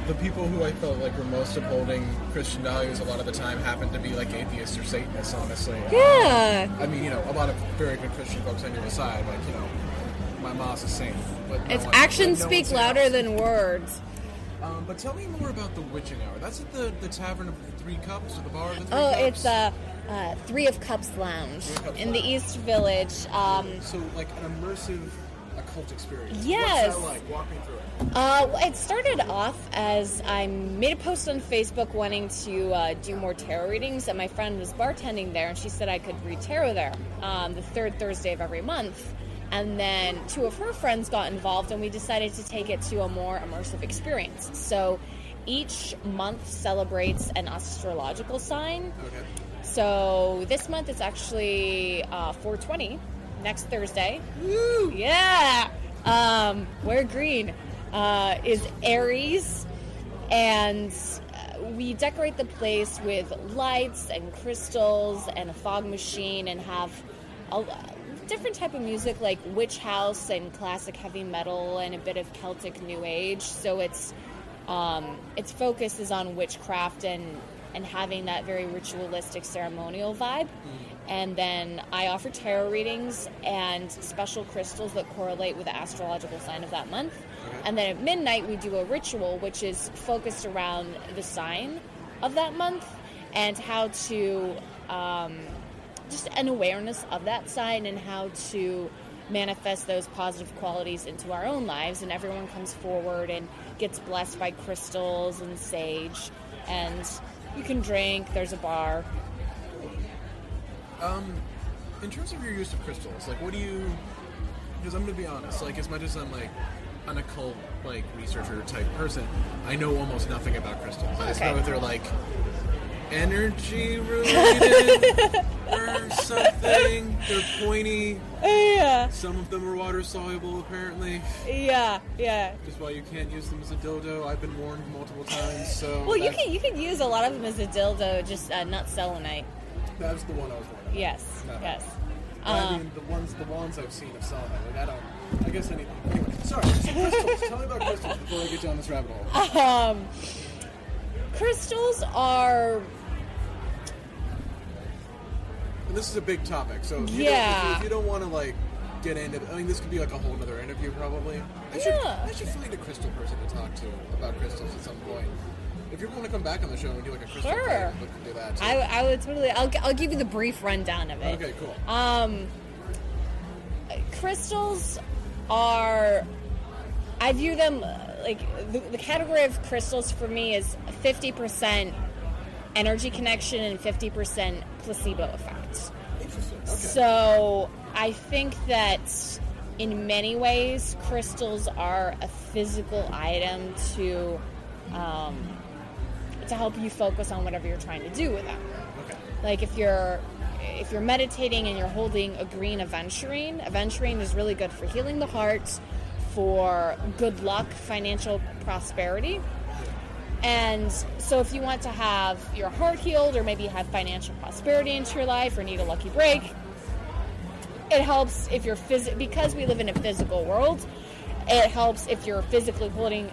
Speaker 6: the people who I felt like were most upholding Christian values a lot of the time happened to be like atheists or Satanists. Honestly,
Speaker 7: Yeah.
Speaker 6: I mean, you know, a lot of very good Christian folks on your side, like you know, my mom's a saint. But no
Speaker 7: It's
Speaker 6: one-
Speaker 7: actions
Speaker 6: no
Speaker 7: speak louder
Speaker 6: else.
Speaker 7: than words.
Speaker 6: Um, but tell me more about the witching hour. That's at the the tavern of the Three Cups or the bar of the Three
Speaker 7: Oh,
Speaker 6: Cups.
Speaker 7: Oh, it's uh, uh, Three of Cups Lounge
Speaker 6: Cups
Speaker 7: in the East Village. Um,
Speaker 6: so like an immersive occult experience.
Speaker 7: Yes.
Speaker 6: What's that like? Walk me through it.
Speaker 7: Uh, well, it started off as I made a post on Facebook wanting to uh, do more tarot readings, and my friend was bartending there, and she said I could read tarot there um, the third Thursday of every month. And then two of her friends got involved, and we decided to take it to a more immersive experience. So each month celebrates an astrological sign.
Speaker 6: Okay.
Speaker 7: So this month it's actually uh, 420, next Thursday. Woo! Yeah! Um, wear green uh, is Aries, and uh, we decorate the place with lights and crystals and a fog machine, and have a different type of music like witch house and classic heavy metal and a bit of Celtic New Age. So it's um, its focus is on witchcraft and and having that very ritualistic ceremonial vibe. And then I offer tarot readings and special crystals that correlate with the astrological sign of that month. And then at midnight, we do a ritual which is focused around the sign of that month and how to um, just an awareness of that sign and how to manifest those positive qualities into our own lives. And everyone comes forward and gets blessed by crystals and sage. And you can drink, there's a bar.
Speaker 6: Um, in terms of your use of crystals, like, what do you? Because I'm gonna be honest, like, as much as I'm like an occult like researcher type person, I know almost nothing about crystals. I just
Speaker 7: Okay.
Speaker 6: know that they're like energy related or something. They're pointy.
Speaker 7: Yeah.
Speaker 6: Some of them are water soluble, apparently.
Speaker 7: Yeah, yeah.
Speaker 6: Just why you can't use them as a dildo. I've been warned multiple times. So
Speaker 7: Well, you can you can use a lot of them as a dildo, just uh, not selenite.
Speaker 6: That's the one I was wondering.
Speaker 7: Yes,
Speaker 6: No.
Speaker 7: yes.
Speaker 6: I
Speaker 7: Um,
Speaker 6: mean, the ones the ones I've seen of Sama, like I don't. I guess anything. Anyway, sorry. So crystals. Tell me about crystals before I get down this rabbit hole.
Speaker 7: um, crystals are
Speaker 6: And this is a big topic, so if you
Speaker 7: Yeah.
Speaker 6: don't, if you, if you don't want to like get into, I mean, this could be like a whole other interview probably. I should,
Speaker 7: Yeah.
Speaker 6: I should find a crystal person to talk to about crystals at some point. If you want to come back on the show and do like a crystal
Speaker 7: Sure.
Speaker 6: thing, we can do that. Too.
Speaker 7: I, I would totally. I'll, I'll give you the brief rundown of it.
Speaker 6: okay, cool.
Speaker 7: Um, crystals are. I view them like the, the category of crystals for me is fifty percent energy connection and fifty percent placebo effect.
Speaker 6: Interesting. Okay.
Speaker 7: So I think that in many ways, crystals are a physical item to um, to help you focus on whatever you're trying to do with them.
Speaker 6: okay.
Speaker 7: Like if you're if you're meditating and you're holding a green aventurine, aventurine is really good for healing the heart, for good luck, financial prosperity. And so if you want to have your heart healed or maybe have financial prosperity into your life or need a lucky break, it helps if you're phys- because we live in a physical world. It helps if you're physically holding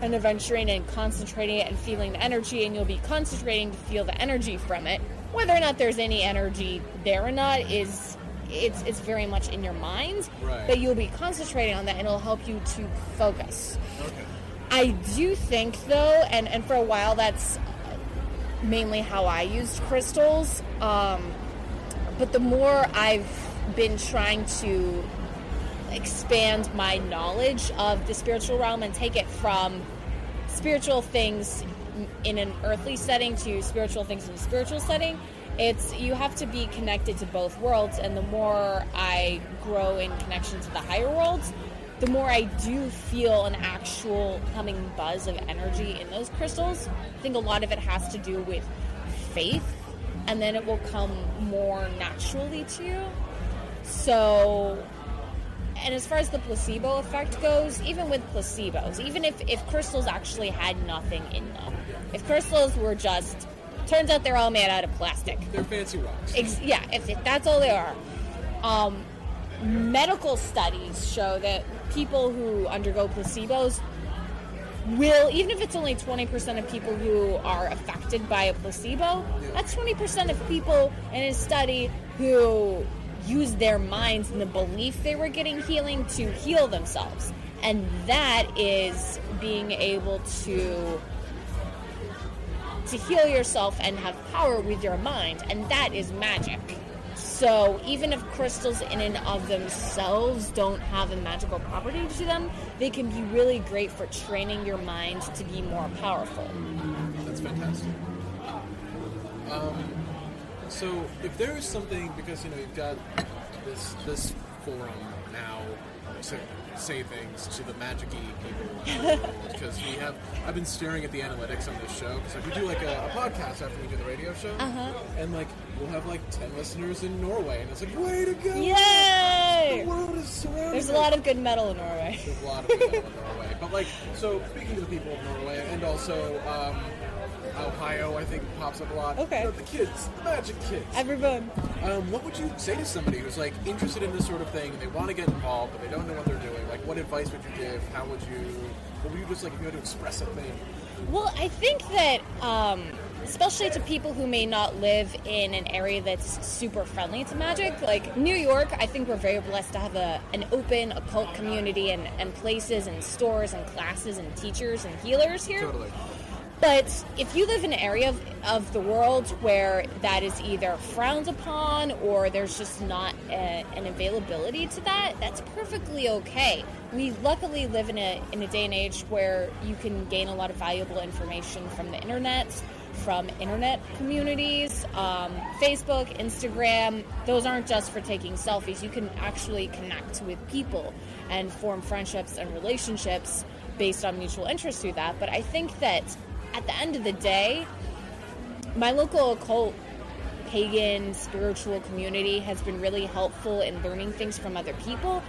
Speaker 7: an aventurine and concentrating it and feeling the energy, and you'll be concentrating to feel the energy from it. Whether or not there's any energy there or not is it's it's very much in your mind,
Speaker 6: Right.
Speaker 7: but you'll be concentrating on that, and it'll help you to focus.
Speaker 6: Okay.
Speaker 7: I do think though, and, and for a while that's mainly how I used crystals. Um, but the more I've been trying to expand my knowledge of the spiritual realm and take it from spiritual things in an earthly setting to spiritual things in a spiritual setting, it's you have to be connected to both worlds. And the more I grow in connection to the higher worlds, the more I do feel an actual humming buzz of energy in those crystals. I think a lot of it has to do with faith, and then it will come more naturally to you. So, and as far as the placebo effect goes, even with placebos, even if, if crystals actually had nothing in them, if crystals were just, turns out they're all made out of plastic.
Speaker 6: They're fancy rocks.
Speaker 7: Ex- yeah, if, if that's all they are. Um, medical studies show that people who undergo placebos will, even if it's only 20% of people who are affected by a placebo, that's 20% of people in a study who use their minds and the belief they were getting healing to heal themselves. And that is being able to to heal yourself and have power with your mind, and that is magic. So even if crystals in and of themselves don't have a magical property to them, they can be really great for training your mind to be more powerful.
Speaker 6: That's fantastic. Um, so if there is something, because you know you've got this this forum now say things to the magic-y people, because we have. I've been staring at the analytics on this show because like we do like a, a podcast after we do the radio show,
Speaker 7: Uh-huh.
Speaker 6: and like we'll have like ten listeners in Norway, and it's like way to go!
Speaker 7: Yay!
Speaker 6: The world is surrounding.
Speaker 7: There's a lot of good metal in Norway.
Speaker 6: There's a lot of people in Norway. But like, so speaking to the people of Norway and also um, Ohio, I think pops up a lot.
Speaker 7: Okay.
Speaker 6: You know, the kids, the magic kids.
Speaker 7: Everyone.
Speaker 6: Um, what would you say to somebody who's like interested in this sort of thing and they want to get involved but they don't know what they're doing? Like, what advice would you give? How would you? What would you just like if you had to express something?
Speaker 7: Well, I think that, um, especially to people who may not live in an area that's super friendly to magic, like New York, I think we're very blessed to have a, an open occult community and, and places and stores and classes and teachers and healers here.
Speaker 6: Totally.
Speaker 7: But if you live in an area of, of the world where that is either frowned upon or there's just not a, an availability to that, that's perfectly okay. We luckily live in a, in a day and age where you can gain a lot of valuable information from the internet, from internet communities, um, Facebook, Instagram. Those aren't just for taking selfies. You can actually connect with people and form friendships and relationships based on mutual interest through that. But I think that at the end of the day, my local occult pagan spiritual community has been really helpful in learning things from other people.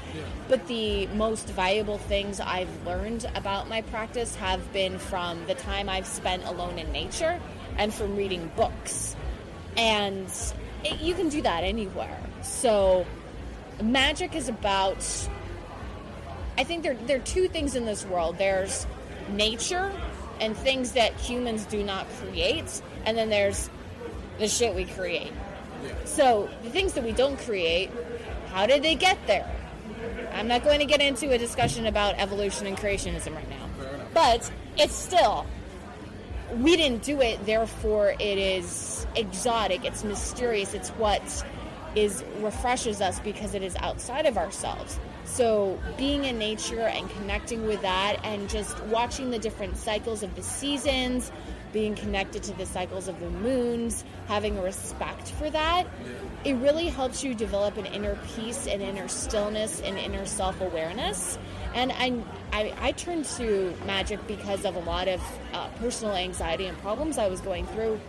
Speaker 7: But the most valuable things I've learned about my practice have been from the time I've spent alone in nature and from reading books. And it, you can do that anywhere. So, magic is about. I think there, there are two things in this world there's nature and things that humans do not create, and then there's the shit we create. So, the things that we don't create, how did they get there? I'm not going to get into a discussion about evolution and creationism right now. But it's still, we didn't do it, therefore it is exotic, it's mysterious, it's what is refreshes us because it is outside of ourselves. So being in nature and connecting with that and just watching the different cycles of the seasons, being connected to the cycles of the moons, having a respect for that, it really helps you develop an inner peace and inner stillness and inner self awareness. And I, I, I turned to magic because of a lot of uh, personal anxiety and problems I was going through.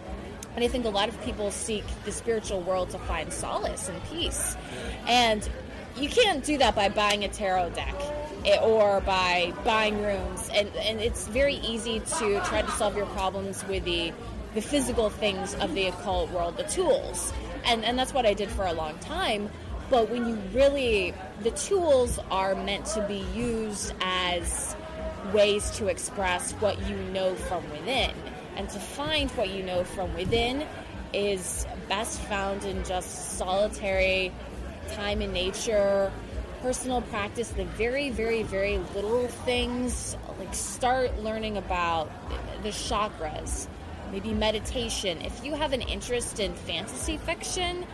Speaker 7: And I think a lot of people seek the spiritual world to find solace and peace. And you can't do that by buying a tarot deck eh, or by buying rooms. And, and it's very easy to try to solve your problems with the, the physical things of the occult world, the tools. And, and that's what I did for a long time. But when you really, the tools are meant to be used as ways to express what you know from within. And to find what you know from within is best found in just solitary time in nature, personal practice, the very, very, very little things. Like start learning about the chakras, maybe meditation. If you have an interest in fantasy fiction,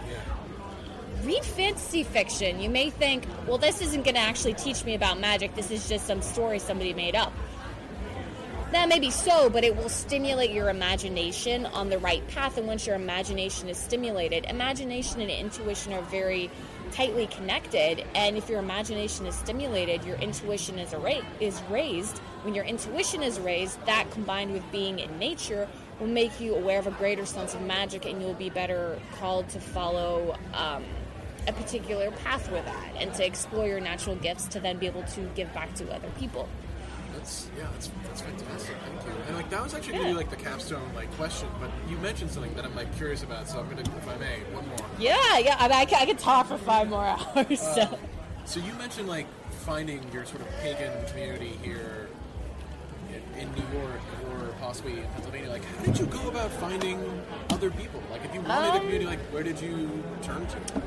Speaker 7: read fantasy fiction. You may think, well, this isn't going to actually teach me about magic. This is just some story somebody made up. That may be so, but it will stimulate your imagination on the right path. And once your imagination is stimulated, imagination and intuition are very tightly connected. And if your imagination is stimulated, your intuition is, ra- is raised. When your intuition is raised, that combined with being in nature will make you aware of a greater sense of magic, and you'll be better called to follow. Um, a particular path with that and to explore your natural gifts to then be able to give back to other people.
Speaker 6: That's yeah, that's that's fantastic. Thank you. And like that was actually gonna be like the capstone like question, but you mentioned something that I'm like curious about, so I'm gonna, if I may, one more.
Speaker 7: Yeah, yeah. I, mean, I, could, I could talk for five more hours. So.
Speaker 6: Uh, so you mentioned like finding your sort of pagan community here in, in New York or possibly in Pennsylvania. Like, how did you go about finding other people? Like, if you wanted a
Speaker 7: Um,
Speaker 6: community, like, where did you turn to?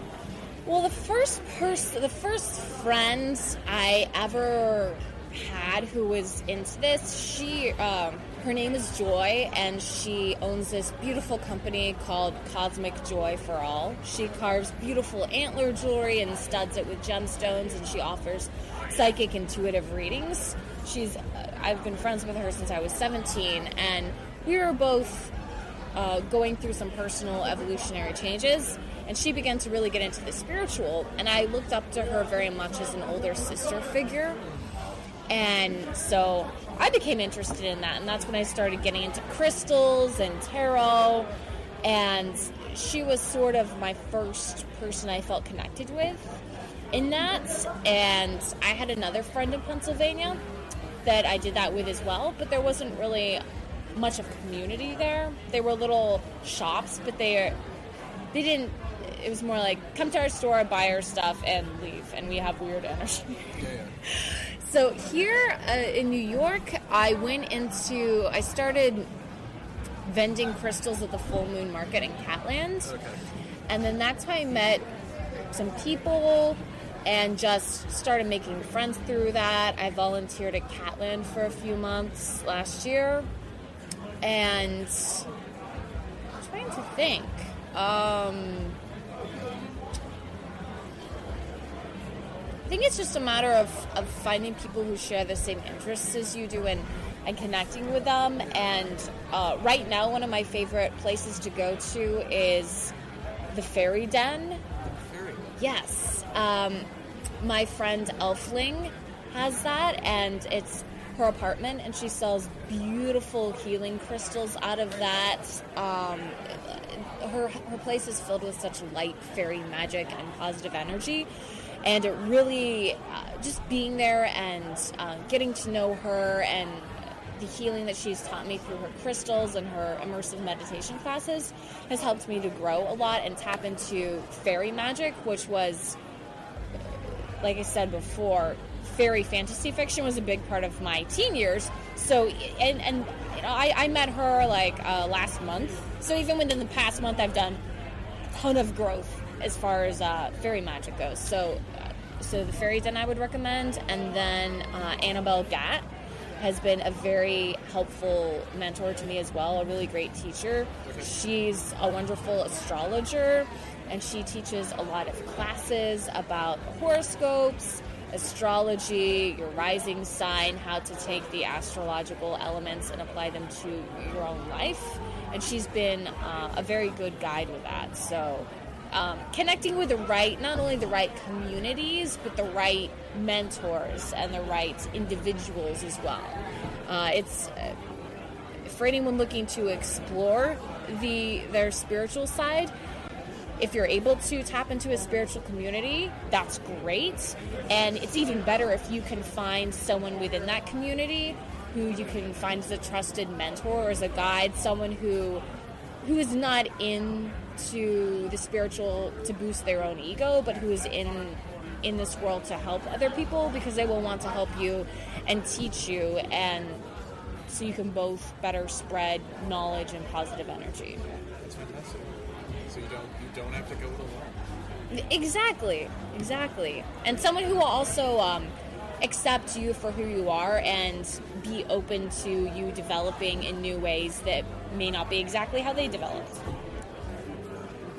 Speaker 7: Well, the first person, the first friend I ever had who was into this, she, um, her name is Joy, and she owns this beautiful company called Cosmic Joy for All. She carves beautiful antler jewelry and studs it with gemstones, and she offers psychic intuitive readings. She's, uh, I've been friends with her since I was 17, and we were both uh, going through some personal evolutionary changes, and she began to really get into the spiritual. And I looked up to her very much as an older sister figure. And so I became interested in that, and that's when I started getting into crystals and tarot. And she was sort of my first person I felt connected with in that. And I had another friend in Pennsylvania that I did that with as well, but there wasn't really much of a community there. They were little shops, but they they didn't. It was more like come to our store, buy our stuff, and leave. And we have weird energy. So here uh, in New York, I went into. I started vending crystals at the Full Moon Market in Catland, and then that's how I met some people and just started making friends through that. I volunteered at Catland for a few months last year, and I'm trying to think. Um, I think it's just a matter of, of finding people who share the same interests as you do and, and connecting with them. And uh, right now, one of my favorite places to go to is the Fairy Den. Yes. Um, my friend Elfling has that, and it's her apartment, and she sells beautiful healing crystals out of that. Um, her, her place is filled with such light fairy magic and positive energy and it really uh, just being there and uh, getting to know her and the healing that she's taught me through her crystals and her immersive meditation classes has helped me to grow a lot and tap into fairy magic, which was, like I said before, fairy fantasy fiction was a big part of my teen years. So, and and you know, I, I met her like uh, last month. So even within the past month, I've done a ton of growth as far as uh, fairy magic goes. So, so the fairy den I would recommend, and then uh, Annabel Gat has been a very helpful mentor to me as well. A really great teacher. She's a wonderful astrologer, and she teaches a lot of classes about horoscopes astrology, your rising sign, how to take the astrological elements and apply them to your own life. And she's been uh, a very good guide with that. So, um, connecting with the right, not only the right communities, but the right mentors and the right individuals as well. Uh, it's uh, for anyone looking to explore the their spiritual side if you're able to tap into a spiritual community, that's great. And it's even better if you can find someone within that community who you can find as a trusted mentor or as a guide, someone who who is not into the spiritual to boost their own ego, but who is in in this world to help other people because they will want to help you and teach you and so you can both better spread knowledge and positive energy.
Speaker 6: That's fantastic. So you don't you don't have to go it alone.
Speaker 7: Exactly, exactly. And someone who will also um, accept you for who you are and be open to you developing in new ways that may not be exactly how they developed.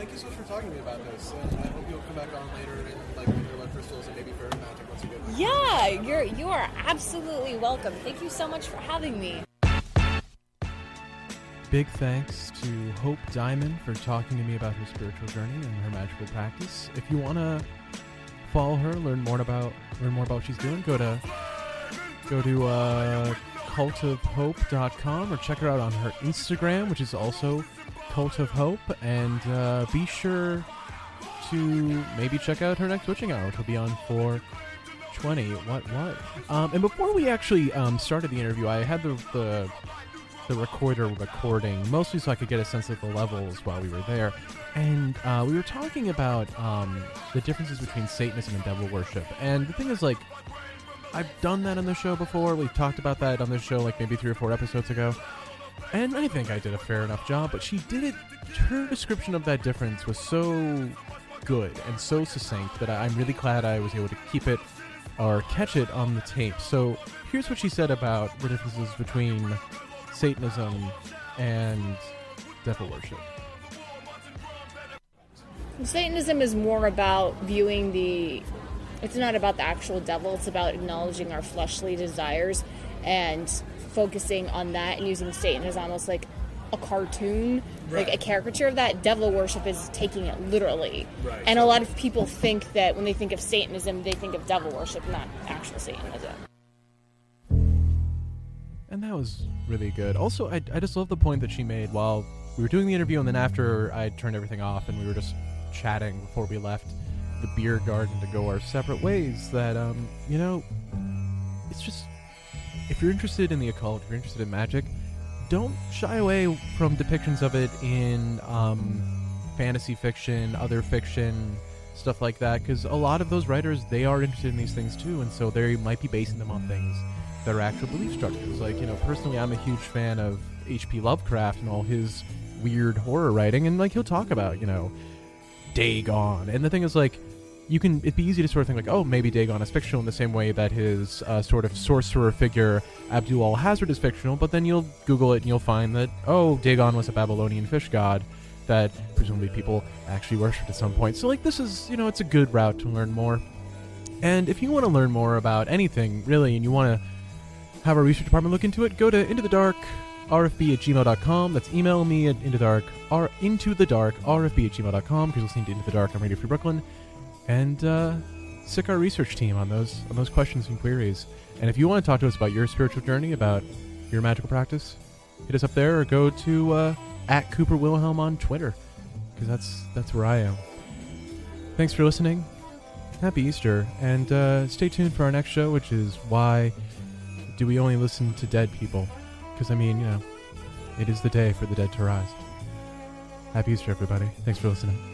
Speaker 6: Thank you so much for talking to me about this. And I hope you'll come back on later and like with your blood crystals and maybe fairy magic once you get back.
Speaker 7: Yeah, you're you are absolutely welcome. Thank you so much for having me.
Speaker 1: Big thanks to Hope Diamond for talking to me about her spiritual journey and her magical practice. If you want to follow her, learn more about learn more about what she's doing, go to go to uh, cultofhope.com or check her out on her Instagram, which is also Cult of Hope, and uh, be sure to maybe check out her next witching hour, which will be on 420. What what? Um, and before we actually um, started the interview, I had the, the the recorder recording, mostly so I could get a sense of the levels while we were there. And uh, we were talking about um, the differences between Satanism and devil worship. And the thing is, like, I've done that on the show before. We've talked about that on the show, like maybe three or four episodes ago. And I think I did a fair enough job, but she did it. Her description of that difference was so good and so succinct that I'm really glad I was able to keep it or catch it on the tape. So here's what she said about the differences between Satanism and devil worship.
Speaker 7: Satanism is more about viewing the. It's not about the actual devil. It's about acknowledging our fleshly desires and focusing on that and using Satan as almost like a cartoon, like a caricature of that. Devil worship is taking it literally.
Speaker 6: Right.
Speaker 7: And a lot of people think that when they think of Satanism, they think of devil worship, not actual Satanism.
Speaker 1: And that was really good. Also, I, I just love the point that she made while we were doing the interview, and then after I turned everything off and we were just chatting before we left the beer garden to go our separate ways. That, um, you know, it's just if you're interested in the occult, if you're interested in magic, don't shy away from depictions of it in um, fantasy fiction, other fiction, stuff like that. Because a lot of those writers, they are interested in these things too, and so they might be basing them on things that are actual belief structures. Like, you know, personally, I'm a huge fan of H.P. Lovecraft and all his weird horror writing, and like he'll talk about, you know, Dagon. And the thing is, like, you can it'd be easy to sort of think like, oh, maybe Dagon is fictional in the same way that his uh, sort of sorcerer figure Abdul Alhazred is fictional. But then you'll Google it and you'll find that oh, Dagon was a Babylonian fish god that presumably people actually worshipped at some point. So like, this is you know, it's a good route to learn more. And if you want to learn more about anything really, and you want to have our research department look into it, go to into the dark rfb at gmail.com. That's email me at into the dark r into the dark rfb at gmail.com. because you'll to Into the Dark on Radio Free Brooklyn, and uh, sick our research team on those on those questions and queries. And if you want to talk to us about your spiritual journey, about your magical practice, hit us up there or go to uh, at Cooper Wilhelm on Twitter because that's that's where I am. Thanks for listening. Happy Easter, and uh, stay tuned for our next show, which is why do we only listen to dead people? Because, I mean, you know, it is the day for the dead to rise. Happy Easter, everybody. Thanks for listening.